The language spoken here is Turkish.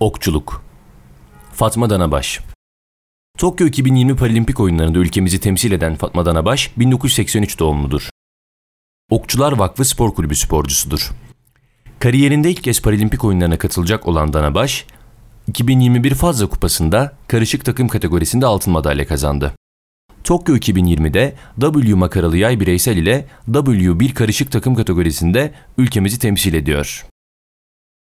Okçuluk Fatma Danabaş Tokyo 2020 Paralimpik oyunlarında ülkemizi temsil eden Fatma Danabaş 1983 doğumludur. Okçular Vakfı Spor Kulübü sporcusudur. Kariyerinde ilk kez Paralimpik oyunlarına katılacak olan Danabaş, 2021 Fazla Kupası'nda karışık takım kategorisinde altın madalya kazandı. Tokyo 2020'de W makaralı yay bireysel ile W1 karışık takım kategorisinde ülkemizi temsil ediyor.